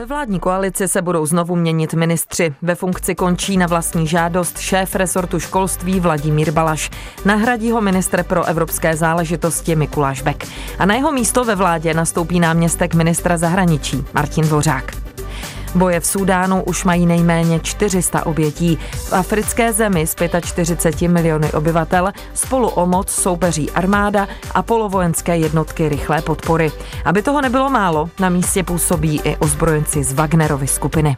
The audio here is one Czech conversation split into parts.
Ve vládní koalici se budou znovu měnit ministři. Ve funkci končí na vlastní žádost šéf resortu školství Vladimír Balaš. Nahradí ho ministr pro evropské záležitosti Mikuláš Bek. A na jeho místo ve vládě nastoupí náměstek ministra zahraničí Martin Dvořák. Boje v Súdánu už mají nejméně 400 obětí. V africké zemi s 45 miliony obyvatel spolu o moc soupeří armáda a polovojenské jednotky rychlé podpory. Aby toho nebylo málo, na místě působí i ozbrojenci z Wagnerovy skupiny.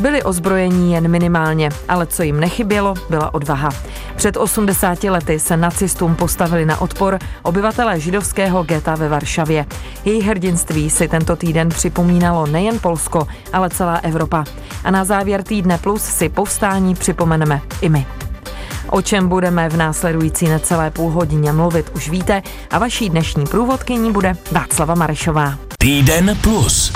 Byli ozbrojení jen minimálně, ale co jim nechybělo, byla odvaha. Před 80 lety se nacistům postavili na odpor obyvatelé židovského geta ve Varšavě. Její hrdinství si tento týden připomínalo nejen Polsko, ale celá Evropa. A na závěr týdne plus si povstání připomeneme i my. O čem budeme v následující necelé půl hodině mluvit už víte a vaší dnešní průvodkyní bude Václava Marešová. Týden plus.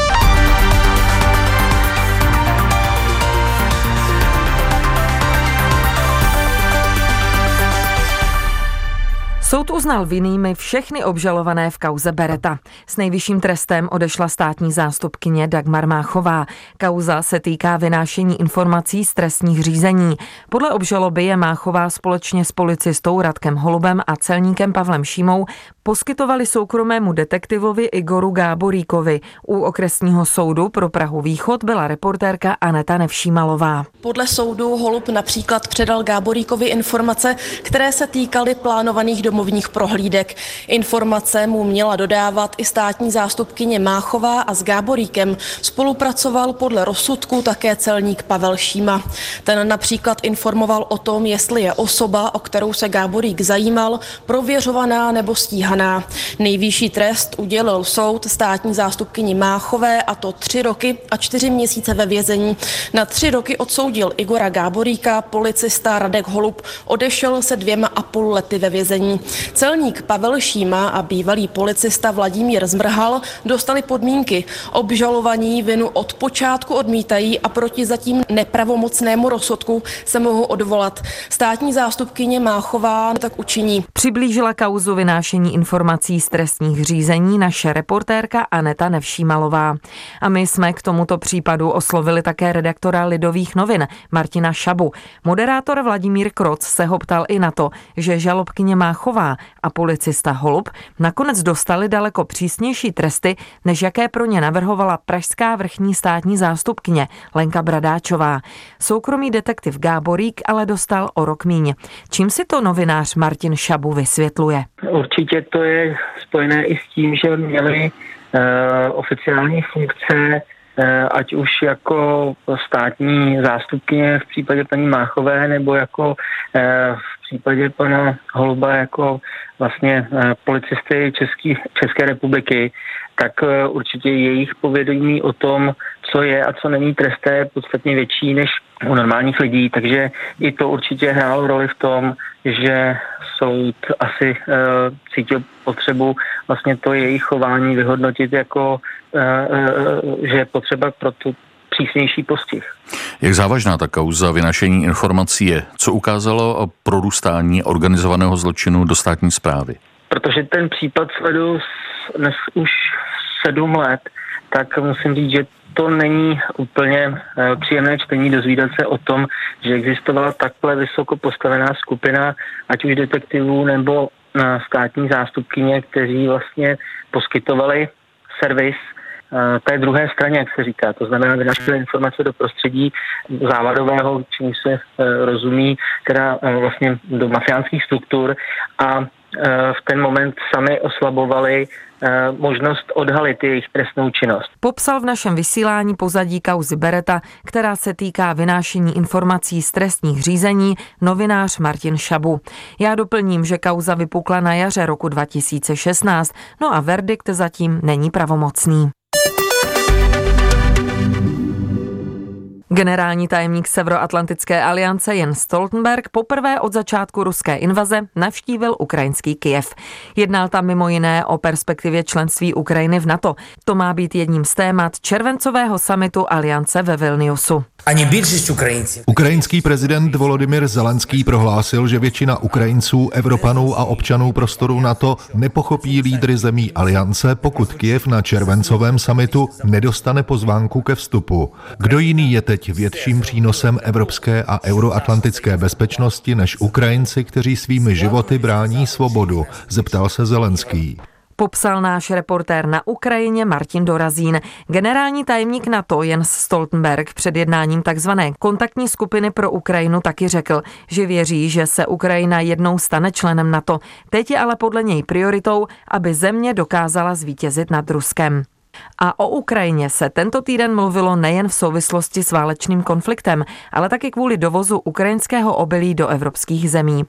Soud uznal vinnými všechny obžalované v kauze Bereta. S nejvyšším trestem odešla státní zástupkyně Dagmar Máchová. Kauza se týká vynášení informací z trestních řízení. Podle obžaloby je Máchová společně s policistou Radkem Holubem a celníkem Pavlem Šímou poskytovali soukromému detektivovi Igoru Gáboríkovi. U okresního soudu pro Prahu Východ byla reportérka Aneta Nevšímalová. Podle soudu Holub například předal Gáboríkovi informace, které se týkaly plánovaných domovních prohlídek. Informace mu měla dodávat i státní zástupkyně Máchová a s Gáboríkem spolupracoval podle rozsudku také celník Pavel Šíma. Ten například informoval o tom, jestli je osoba, o kterou se Gáborík zajímal, prověřovaná nebo stíhaná. Nejvyšší trest udělil soud státní zástupkyni Máchové a to tři roky a čtyři měsíce ve vězení. Na tři roky odsoudil Igora Gáboríka, policista Radek Holub odešel se dvěma a půl lety ve vězení. Celník Pavel Šíma a bývalý policista Vladimír Zmrhal dostali podmínky. Obžalovaní vinu od počátku odmítají a proti zatím nepravomocnému rozsudku se mohou odvolat. Státní zástupkyně Máchová tak učiní. Přiblížila kauzu vynášení informací z trestních řízení naše reportérka Aneta Nevšímalová. A my jsme k tomuto případu oslovili také redaktora Lidových novin Martina Šabu. Moderátor Vladimír Kroc se ho ptal i na to, že žalobkyně Máchová a policista Holub nakonec dostali daleko přísnější tresty, než jaké pro ně navrhovala pražská vrchní státní zástupkyně Lenka Bradáčová. Soukromý detektiv Gáborík ale dostal o rok míň. Čím si to novinář Martin Šabu vysvětluje? Určitě to je spojené i s tím, že měli uh, oficiální funkce, ať už jako státní zástupkyně v případě paní Máchové, nebo jako uh, v případě pana Holuba jako vlastně uh, policisty Český, České republiky, tak určitě jejich povědomí o tom, co je a co není tresté, je podstatně větší než u normálních lidí, takže i to určitě hrálo roli v tom, že soud asi uh, cítil potřebu vlastně to jejich chování vyhodnotit jako, uh, uh, že je potřeba pro tu přísnější postih. Jak závažná ta kauza vynašení informací je? Co ukázalo prorůstání organizovaného zločinu do státní zprávy? Protože ten případ sledu dnes už sedm let, tak musím říct, že to není úplně eh, příjemné čtení dozvídat se o tom, že existovala takhle vysoko postavená skupina, ať už detektivů nebo eh, státní zástupkyně, kteří vlastně poskytovali servis eh, té druhé straně, jak se říká. To znamená, vynašili informace do prostředí závadového, čím se rozumí, teda vlastně do mafiánských struktur a v ten moment sami oslabovali Eh, možnost odhalit jejich trestnou činnost. Popsal v našem vysílání pozadí kauzy Bereta, která se týká vynášení informací z trestních řízení, novinář Martin Šabu. Já doplním, že kauza vypukla na jaře roku 2016, no a verdikt zatím není pravomocný. Generální tajemník Severoatlantické aliance Jens Stoltenberg poprvé od začátku ruské invaze navštívil ukrajinský Kiev. Jednal tam mimo jiné o perspektivě členství Ukrajiny v NATO. To má být jedním z témat červencového samitu aliance ve Vilniusu. Ani Ukrajinský prezident Volodymyr Zelenský prohlásil, že většina Ukrajinců, Evropanů a občanů prostoru NATO nepochopí lídry zemí aliance, pokud Kiev na červencovém samitu nedostane pozvánku ke vstupu. Kdo jiný je teď větším přínosem evropské a euroatlantické bezpečnosti než Ukrajinci, kteří svými životy brání svobodu, zeptal se Zelenský popsal náš reportér na Ukrajině Martin Dorazín. Generální tajemník NATO Jens Stoltenberg před jednáním tzv. kontaktní skupiny pro Ukrajinu taky řekl, že věří, že se Ukrajina jednou stane členem NATO. Teď je ale podle něj prioritou, aby země dokázala zvítězit nad Ruskem. A o Ukrajině se tento týden mluvilo nejen v souvislosti s válečným konfliktem, ale taky kvůli dovozu ukrajinského obilí do evropských zemí.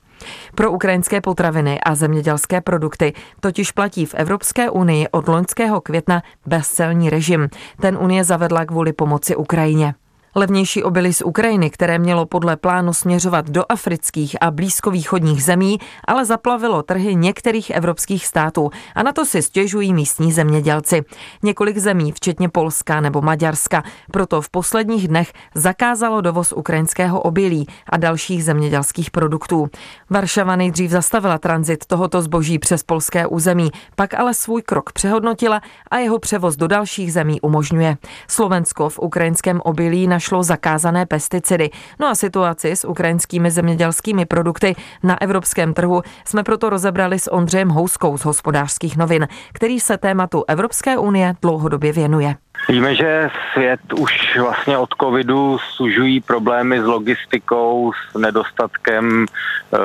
Pro ukrajinské potraviny a zemědělské produkty totiž platí v Evropské unii od loňského května bezcelní režim. Ten Unie zavedla kvůli pomoci Ukrajině. Levnější obilí z Ukrajiny, které mělo podle plánu směřovat do afrických a blízkovýchodních zemí, ale zaplavilo trhy některých evropských států a na to si stěžují místní zemědělci. Několik zemí, včetně Polska nebo Maďarska, proto v posledních dnech zakázalo dovoz ukrajinského obilí a dalších zemědělských produktů. Varšava nejdřív zastavila tranzit tohoto zboží přes polské území, pak ale svůj krok přehodnotila a jeho převoz do dalších zemí umožňuje. Slovensko v ukrajinském obilí na našlo zakázané pesticidy. No a situaci s ukrajinskými zemědělskými produkty na evropském trhu jsme proto rozebrali s Ondřejem Houskou z hospodářských novin, který se tématu Evropské unie dlouhodobě věnuje. Víme, že svět už vlastně od covidu sužují problémy s logistikou, s nedostatkem e,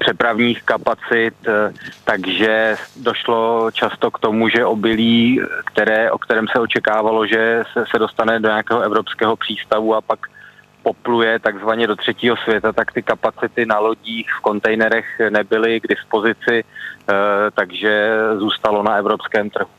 přepravních kapacit, e, takže došlo často k tomu, že obilí, které, o kterém se očekávalo, že se, se dostane do nějakého evropského přístavu a pak popluje takzvaně do třetího světa, tak ty kapacity na lodích v kontejnerech nebyly k dispozici, e, takže zůstalo na evropském trhu.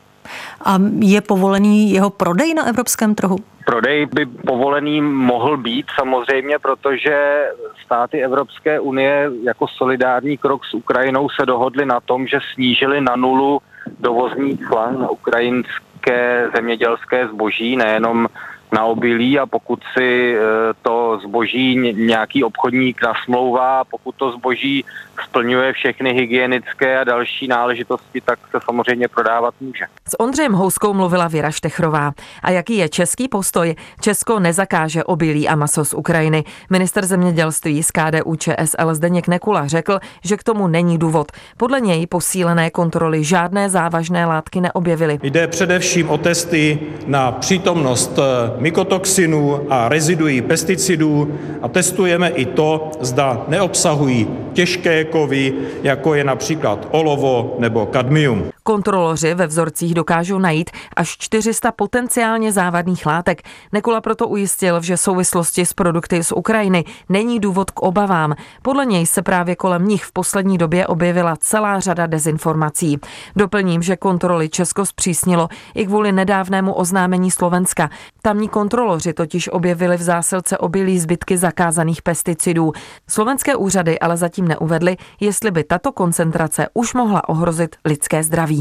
A je povolený jeho prodej na evropském trhu? Prodej by povolený mohl být samozřejmě, protože státy Evropské unie jako solidární krok s Ukrajinou se dohodly na tom, že snížili na nulu dovozní cla na ukrajinské zemědělské zboží, nejenom na obilí a pokud si e, to zboží nějaký obchodník nasmlouvá, pokud to zboží splňuje všechny hygienické a další náležitosti, tak se samozřejmě prodávat může. S Ondřejem Houskou mluvila Věra Štechrová. A jaký je český postoj? Česko nezakáže obilí a maso z Ukrajiny. Minister zemědělství z KDU ČSL Zdeněk Nekula řekl, že k tomu není důvod. Podle něj posílené kontroly žádné závažné látky neobjevily. Jde především o testy na přítomnost eh, mykotoxinů a reziduí pesticidů a testujeme i to, zda neobsahují těžké kovy, jako je například olovo nebo kadmium. Kontroloři ve vzorcích dokážou najít až 400 potenciálně závadných látek. Nekula proto ujistil, že souvislosti s produkty z Ukrajiny není důvod k obavám. Podle něj se právě kolem nich v poslední době objevila celá řada dezinformací. Doplním, že kontroly Česko zpřísnilo i kvůli nedávnému oznámení Slovenska. Tamní kontroloři totiž objevili v zásilce obilí zbytky zakázaných pesticidů. Slovenské úřady ale zatím neuvedly, jestli by tato koncentrace už mohla ohrozit lidské zdraví.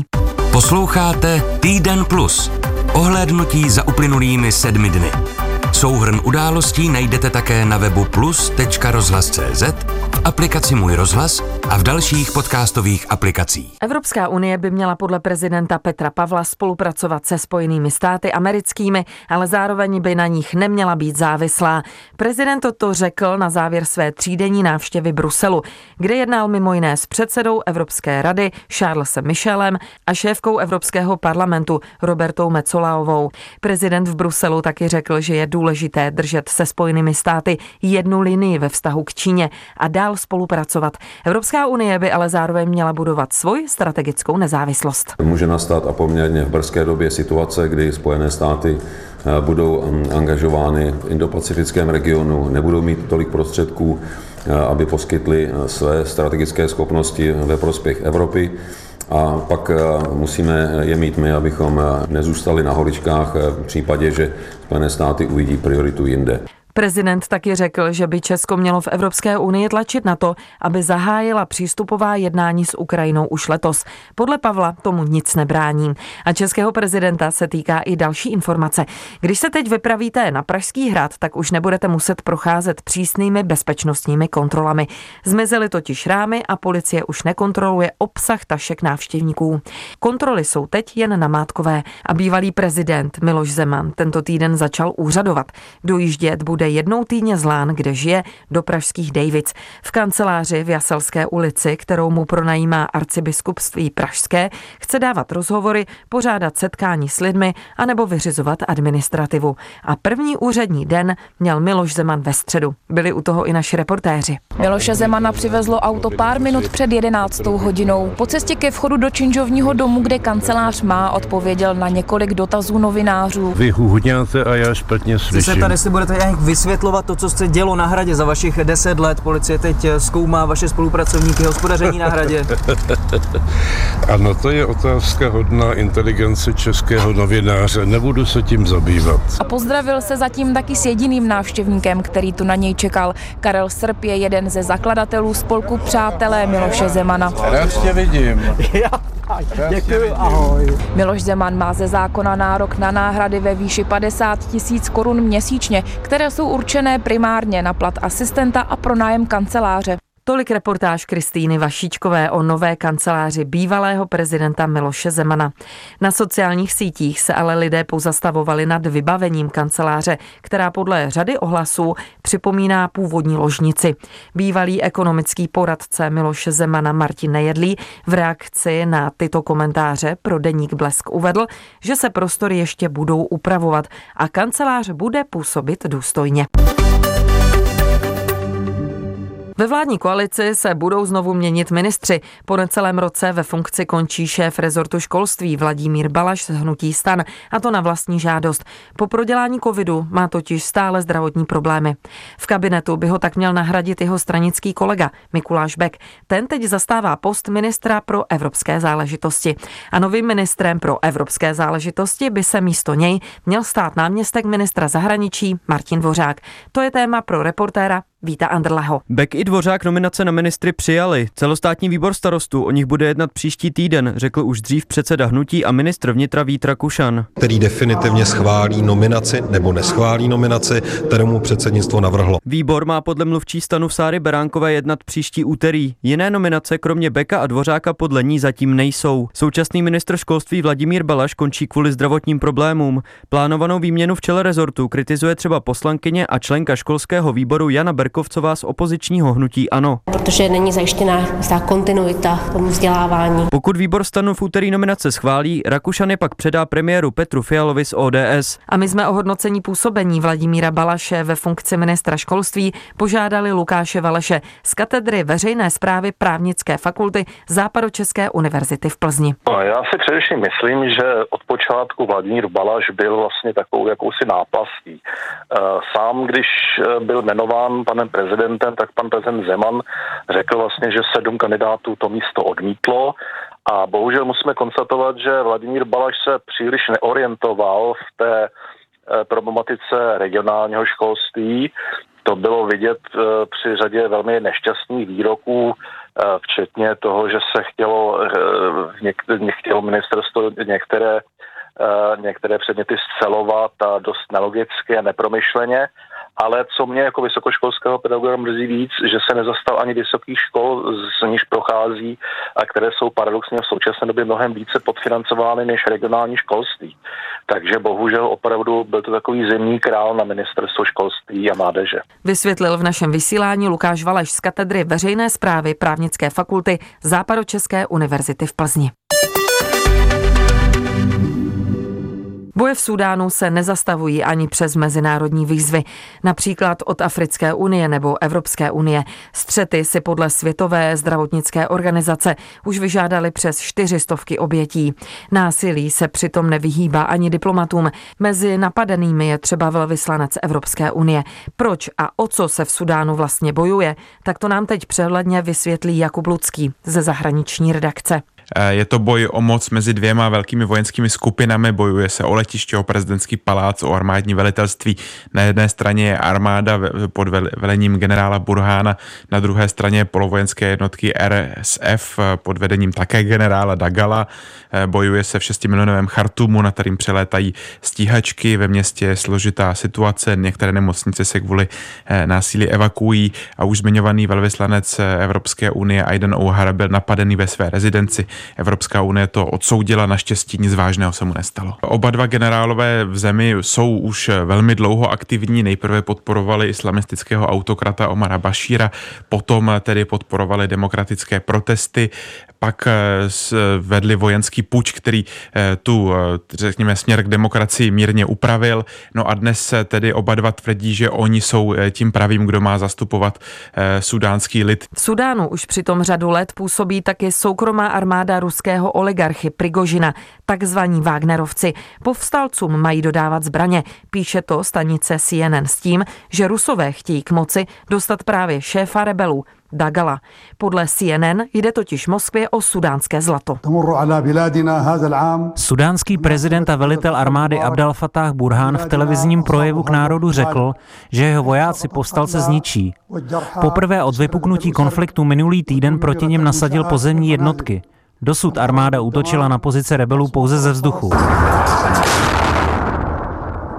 Posloucháte Týden Plus. Ohlédnutí za uplynulými sedmi dny. Souhrn událostí najdete také na webu plus.rozhlas.cz, v aplikaci Můj rozhlas a v dalších podcastových aplikacích. Evropská unie by měla podle prezidenta Petra Pavla spolupracovat se Spojenými státy americkými, ale zároveň by na nich neměla být závislá. Prezident to řekl na závěr své třídenní návštěvy Bruselu, kde jednal mimo jiné s předsedou Evropské rady Charlesem Michelem a šéfkou Evropského parlamentu Robertou Mecolaovou. Prezident v Bruselu taky řekl, že je důležité držet se Spojenými státy jednu linii ve vztahu k Číně a dál spolupracovat. Evropská unie by ale zároveň měla budovat svoji strategickou nezávislost. Může nastat a poměrně v brzké době situace, kdy Spojené státy eh, budou mm, angažovány v indopacifickém regionu, nebudou mít tolik prostředků, aby poskytly eh, své strategické schopnosti ve prospěch Evropy. A pak musíme je mít my, abychom nezůstali na holičkách v případě, že Spojené státy uvidí prioritu jinde. Prezident taky řekl, že by Česko mělo v Evropské unii tlačit na to, aby zahájila přístupová jednání s Ukrajinou už letos. Podle Pavla tomu nic nebrání. A českého prezidenta se týká i další informace. Když se teď vypravíte na Pražský hrad, tak už nebudete muset procházet přísnými bezpečnostními kontrolami. Zmizely totiž rámy a policie už nekontroluje obsah tašek návštěvníků. Kontroly jsou teď jen namátkové a bývalý prezident Miloš Zeman tento týden začal úřadovat. Dojíždět bude jednou týdně z Lán, kde žije, do pražských Davids. V kanceláři v Jaselské ulici, kterou mu pronajímá arcibiskupství Pražské, chce dávat rozhovory, pořádat setkání s lidmi anebo vyřizovat administrativu. A první úřední den měl Miloš Zeman ve středu. Byli u toho i naši reportéři. Miloše Zemana přivezlo auto pár minut před 11. hodinou. Po cestě ke vchodu do činžovního domu, kde kancelář má, odpověděl na několik dotazů novinářů. Vy a já špatně slyším. Se tady si budete nějak vysvětlovat to, co se dělo na hradě za vašich 10 let. Policie teď zkoumá vaše spolupracovníky hospodaření na hradě. ano, to je otázka hodná inteligence českého novináře. Nebudu se tím zabývat. A pozdravil se zatím taky s jediným návštěvníkem, který tu na něj čekal. Karel Srp je jeden ze zakladatelů spolku Přátelé Miloše Zemana. Rád tě vidím. Děkuji, ahoj. Miloš Zeman má ze zákona nárok na náhrady ve výši 50 tisíc korun měsíčně, které jsou určené primárně na plat asistenta a pronájem kanceláře. Tolik reportáž Kristýny Vašíčkové o nové kanceláři bývalého prezidenta Miloše Zemana. Na sociálních sítích se ale lidé pozastavovali nad vybavením kanceláře, která podle řady ohlasů připomíná původní ložnici. Bývalý ekonomický poradce Miloše Zemana Martin Nejedlý v reakci na tyto komentáře pro deník Blesk uvedl, že se prostory ještě budou upravovat a kancelář bude působit důstojně. Ve vládní koalici se budou znovu měnit ministři. Po necelém roce ve funkci končí šéf rezortu školství Vladimír Balaš z hnutí stan, a to na vlastní žádost. Po prodělání covidu má totiž stále zdravotní problémy. V kabinetu by ho tak měl nahradit jeho stranický kolega Mikuláš Bek. Ten teď zastává post ministra pro evropské záležitosti. A novým ministrem pro evropské záležitosti by se místo něj měl stát náměstek ministra zahraničí Martin Dvořák. To je téma pro reportéra Víta Andrleho. Beck i Dvořák nominace na ministry přijali. Celostátní výbor starostů o nich bude jednat příští týden, řekl už dřív předseda hnutí a ministr vnitra Vít Rakušan. Který definitivně schválí nominaci nebo neschválí nominaci, kterému předsednictvo navrhlo. Výbor má podle mluvčí stanu v Sáry Beránkové jednat příští úterý. Jiné nominace kromě Beka a Dvořáka podle ní zatím nejsou. Současný ministr školství Vladimír Balaš končí kvůli zdravotním problémům. Plánovanou výměnu v čele rezortu kritizuje třeba poslankyně a členka školského výboru Jana Ber Berkovcová z opozičního hnutí ANO. Protože není zajištěná ta kontinuita v tom vzdělávání. Pokud výbor stanu v úterý nominace schválí, Rakušany pak předá premiéru Petru Fialovi z ODS. A my jsme o hodnocení působení Vladimíra Balaše ve funkci ministra školství požádali Lukáše Valeše z katedry veřejné zprávy právnické fakulty Západočeské univerzity v Plzni. No, já si především myslím, že od počátku Vladimír Balaš byl vlastně takovou jakousi náplastí. Eh, sám, když eh, byl jmenován pan panem prezidentem, tak pan prezident Zeman řekl vlastně, že sedm kandidátů to místo odmítlo a bohužel musíme konstatovat, že Vladimír Balaš se příliš neorientoval v té eh, problematice regionálního školství. To bylo vidět eh, při řadě velmi nešťastných výroků, eh, včetně toho, že se chtělo, chtělo ministerstvo některé, některé předměty scelovat a dost nelogicky a nepromyšleně ale co mě jako vysokoškolského pedagoga mrzí víc, že se nezastal ani vysokých škol, z níž prochází a které jsou paradoxně v současné době mnohem více podfinancovány než regionální školství. Takže bohužel opravdu byl to takový zemní král na ministerstvo školství a mládeže. Vysvětlil v našem vysílání Lukáš Valeš z katedry veřejné zprávy právnické fakulty Západočeské univerzity v Plzni. Boje v Súdánu se nezastavují ani přes mezinárodní výzvy, například od Africké unie nebo Evropské unie. Střety si podle Světové zdravotnické organizace už vyžádali přes čtyřistovky obětí. Násilí se přitom nevyhýbá ani diplomatům. Mezi napadenými je třeba velvyslanec Evropské unie. Proč a o co se v Sudánu vlastně bojuje, tak to nám teď přehledně vysvětlí Jakub Lucký ze zahraniční redakce. Je to boj o moc mezi dvěma velkými vojenskými skupinami, bojuje se o letiště, o prezidentský palác, o armádní velitelství. Na jedné straně je armáda pod velením generála Burhána, na druhé straně polovojenské jednotky RSF pod vedením také generála Dagala. Bojuje se v 6 milionovém Chartumu, na kterým přelétají stíhačky. Ve městě je složitá situace, některé nemocnice se kvůli násilí evakuují a už zmiňovaný velvyslanec Evropské unie Aiden O'Hara byl napadený ve své rezidenci. Evropská unie to odsoudila, naštěstí nic vážného se mu nestalo. Oba dva generálové v zemi jsou už velmi dlouho aktivní. Nejprve podporovali islamistického autokrata Omara Bashira, potom tedy podporovali demokratické protesty, pak eh, vedli vojenský puč, který eh, tu, eh, řekněme, směr k demokracii mírně upravil. No a dnes se tedy oba dva tvrdí, že oni jsou tím pravým, kdo má zastupovat sudánský lid. V Sudánu už přitom řadu let působí taky soukromá armáda ruského oligarchy Prigožina, takzvaní Wagnerovci. Povstalcům mají dodávat zbraně. Píše to stanice CNN s tím, že Rusové chtějí k moci dostat právě šéfa rebelů Dagala. Podle CNN jde totiž Moskvě o sudánské zlato. Sudánský prezident a velitel armády Abdel Fattah Burhan v televizním projevu k národu řekl, že jeho vojáci povstalce zničí. Poprvé od vypuknutí konfliktu minulý týden proti něm nasadil pozemní jednotky. Dosud armáda útočila na pozice rebelů pouze ze vzduchu.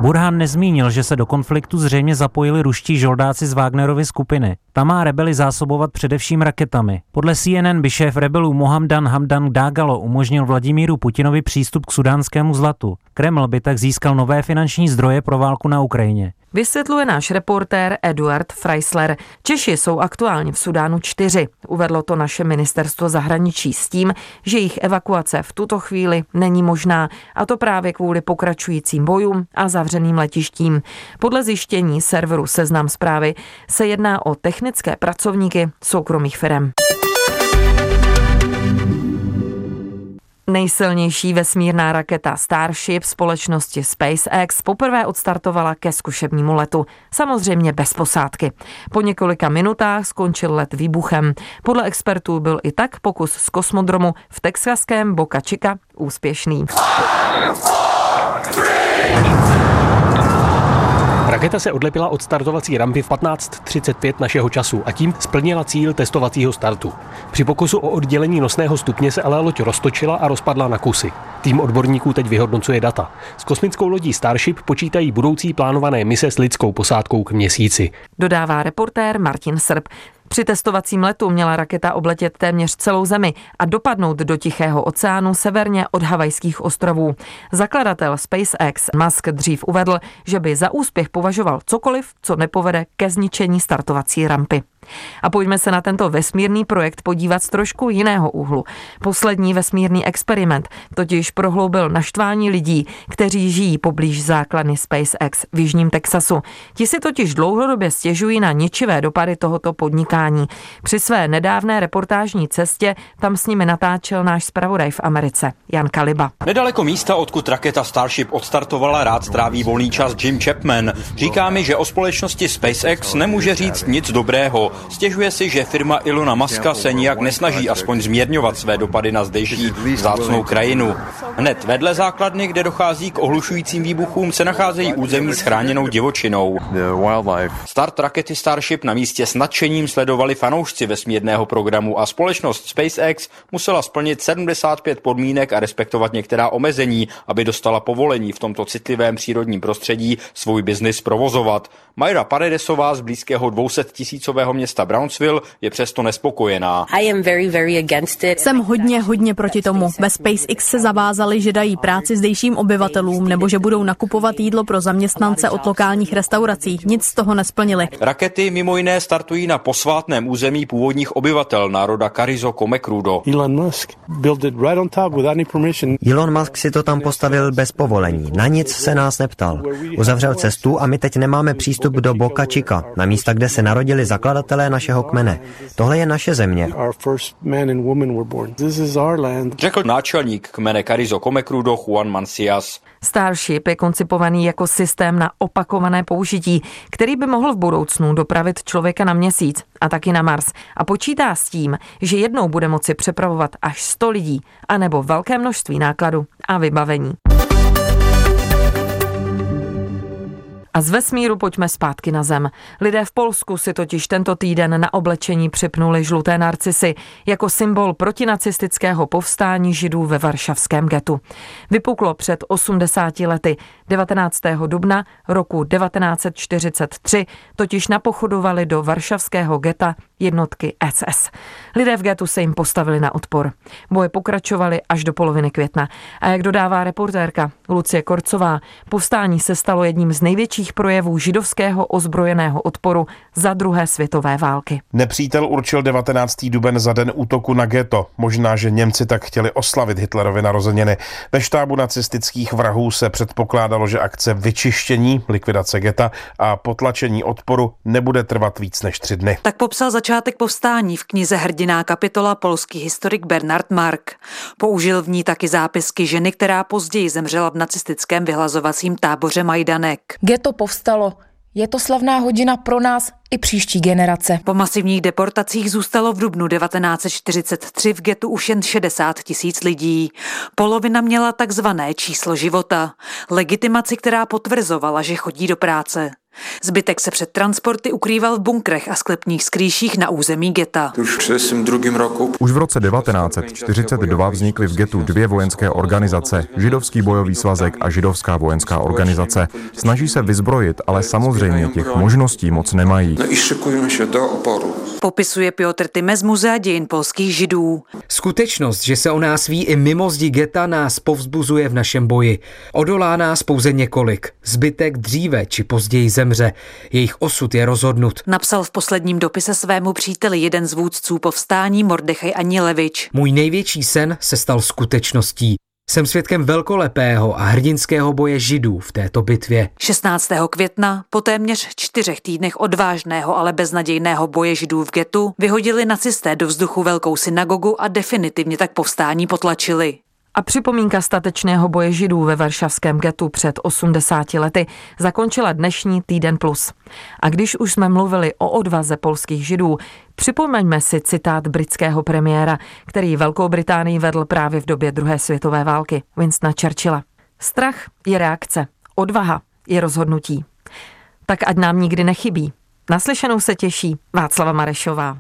Burhan nezmínil, že se do konfliktu zřejmě zapojili ruští žoldáci z Wagnerovy skupiny. Ta má rebeli zásobovat především raketami. Podle CNN by šéf rebelů Mohamdan Hamdan Dagalo umožnil Vladimíru Putinovi přístup k sudánskému zlatu. Kreml by tak získal nové finanční zdroje pro válku na Ukrajině. Vysvětluje náš reportér Eduard Freisler. Češi jsou aktuálně v Sudánu čtyři. Uvedlo to naše ministerstvo zahraničí s tím, že jejich evakuace v tuto chvíli není možná, a to právě kvůli pokračujícím bojům a zavřeným letištím. Podle zjištění serveru Seznam zprávy se jedná o technické pracovníky soukromých firm. Nejsilnější vesmírná raketa Starship společnosti SpaceX poprvé odstartovala ke zkušebnímu letu. Samozřejmě bez posádky. Po několika minutách skončil let výbuchem. Podle expertů byl i tak pokus z kosmodromu v texaském Boca Chica úspěšný. Raketa se odlepila od startovací rampy v 15.35 našeho času a tím splnila cíl testovacího startu. Při pokusu o oddělení nosného stupně se ale loď roztočila a rozpadla na kusy. Tým odborníků teď vyhodnocuje data. S kosmickou lodí Starship počítají budoucí plánované mise s lidskou posádkou k měsíci. Dodává reportér Martin Srb. Při testovacím letu měla raketa obletět téměř celou zemi a dopadnout do Tichého oceánu severně od Havajských ostrovů. Zakladatel SpaceX Musk dřív uvedl, že by za úspěch považoval cokoliv, co nepovede ke zničení startovací rampy. A pojďme se na tento vesmírný projekt podívat z trošku jiného úhlu. Poslední vesmírný experiment totiž prohloubil naštvání lidí, kteří žijí poblíž základny SpaceX v Jižním Texasu. Ti si totiž dlouhodobě stěžují na ničivé dopady tohoto podnikání. Při své nedávné reportážní cestě tam s nimi natáčel náš zpravodaj v Americe, Jan Kaliba. Nedaleko místa, odkud raketa Starship odstartovala, rád stráví volný čas Jim Chapman. Říká mi, že o společnosti SpaceX nemůže říct nic dobrého. Stěžuje si, že firma Ilona Maska se nijak nesnaží aspoň zmírňovat své dopady na zdejší vzácnou krajinu. Hned vedle základny, kde dochází k ohlušujícím výbuchům, se nacházejí území s chráněnou divočinou. Start rakety Starship na místě s nadšením sledovali fanoušci vesmírného programu a společnost SpaceX musela splnit 75 podmínek a respektovat některá omezení, aby dostala povolení v tomto citlivém přírodním prostředí svůj biznis provozovat. Majra Paredesová z blízkého 200 tisícového města Brownsville je přesto nespokojená. Jsem hodně, hodně proti tomu. Ve SpaceX se zavázali, že dají práci zdejším obyvatelům nebo že budou nakupovat jídlo pro zaměstnance od lokálních restaurací. Nic z toho nesplnili. Rakety mimo jiné startují na posvátném území původních obyvatel národa Carizo Comecrudo. Elon Musk built it right on top without any permission. Elon Musk si to tam postavil bez povolení. Na nic se nás neptal. Uzavřel cestu a my teď nemáme přístup do Boca Chica, na místa, kde se narodili zakladatelé zakladatelé našeho kmene. Tohle je naše země. Řekl náčelník kmene Karizo Komekrudo Juan Mancias. Starship je koncipovaný jako systém na opakované použití, který by mohl v budoucnu dopravit člověka na měsíc a taky na Mars a počítá s tím, že jednou bude moci přepravovat až 100 lidí anebo velké množství nákladu a vybavení. A z vesmíru pojďme zpátky na zem. Lidé v Polsku si totiž tento týden na oblečení připnuli žluté narcisy jako symbol protinacistického povstání židů ve varšavském getu. Vypuklo před 80 lety 19. dubna roku 1943 totiž napochodovali do varšavského geta jednotky SS. Lidé v getu se jim postavili na odpor. Boje pokračovaly až do poloviny května. A jak dodává reportérka Lucie Korcová, povstání se stalo jedním z největších projevů židovského ozbrojeného odporu za druhé světové války. Nepřítel určil 19. duben za den útoku na geto. Možná, že Němci tak chtěli oslavit Hitlerovi narozeniny. Ve štábu nacistických vrahů se předpokládalo, že akce vyčištění, likvidace geta a potlačení odporu nebude trvat víc než tři dny. Tak popsal začátek povstání v knize Hrdiná kapitola polský historik Bernard Mark. Použil v ní taky zápisky ženy, která později zemřela v nacistickém vyhlazovacím táboře Majdanek. Geto povstalo. Je to slavná hodina pro nás i příští generace. Po masivních deportacích zůstalo v dubnu 1943 v getu už jen 60 tisíc lidí. Polovina měla takzvané číslo života, legitimaci, která potvrzovala, že chodí do práce. Zbytek se před transporty ukrýval v bunkrech a sklepních skrýších na území geta. Už v roce 1942 vznikly v getu dvě vojenské organizace, Židovský bojový svazek a Židovská vojenská organizace. Snaží se vyzbrojit, ale samozřejmě těch možností moc nemají. Popisuje Piotr Tyme z Muzea dějin polských židů. Skutečnost, že se o nás ví i mimo zdi geta, nás povzbuzuje v našem boji. Odolá nás pouze několik. Zbytek dříve či později zemře. Jejich osud je rozhodnut. Napsal v posledním dopise svému příteli jeden z vůdců povstání Mordechaj Anilevič. Můj největší sen se stal skutečností. Jsem svědkem velkolepého a hrdinského boje židů v této bitvě. 16. května, po téměř čtyřech týdnech odvážného, ale beznadějného boje židů v getu, vyhodili nacisté do vzduchu velkou synagogu a definitivně tak povstání potlačili. A připomínka statečného boje židů ve varšavském getu před 80 lety zakončila dnešní Týden Plus. A když už jsme mluvili o odvaze polských židů, připomeňme si citát britského premiéra, který Velkou Británii vedl právě v době druhé světové války, Winstona Churchilla. Strach je reakce, odvaha je rozhodnutí. Tak ať nám nikdy nechybí. Naslyšenou se těší Václava Marešová.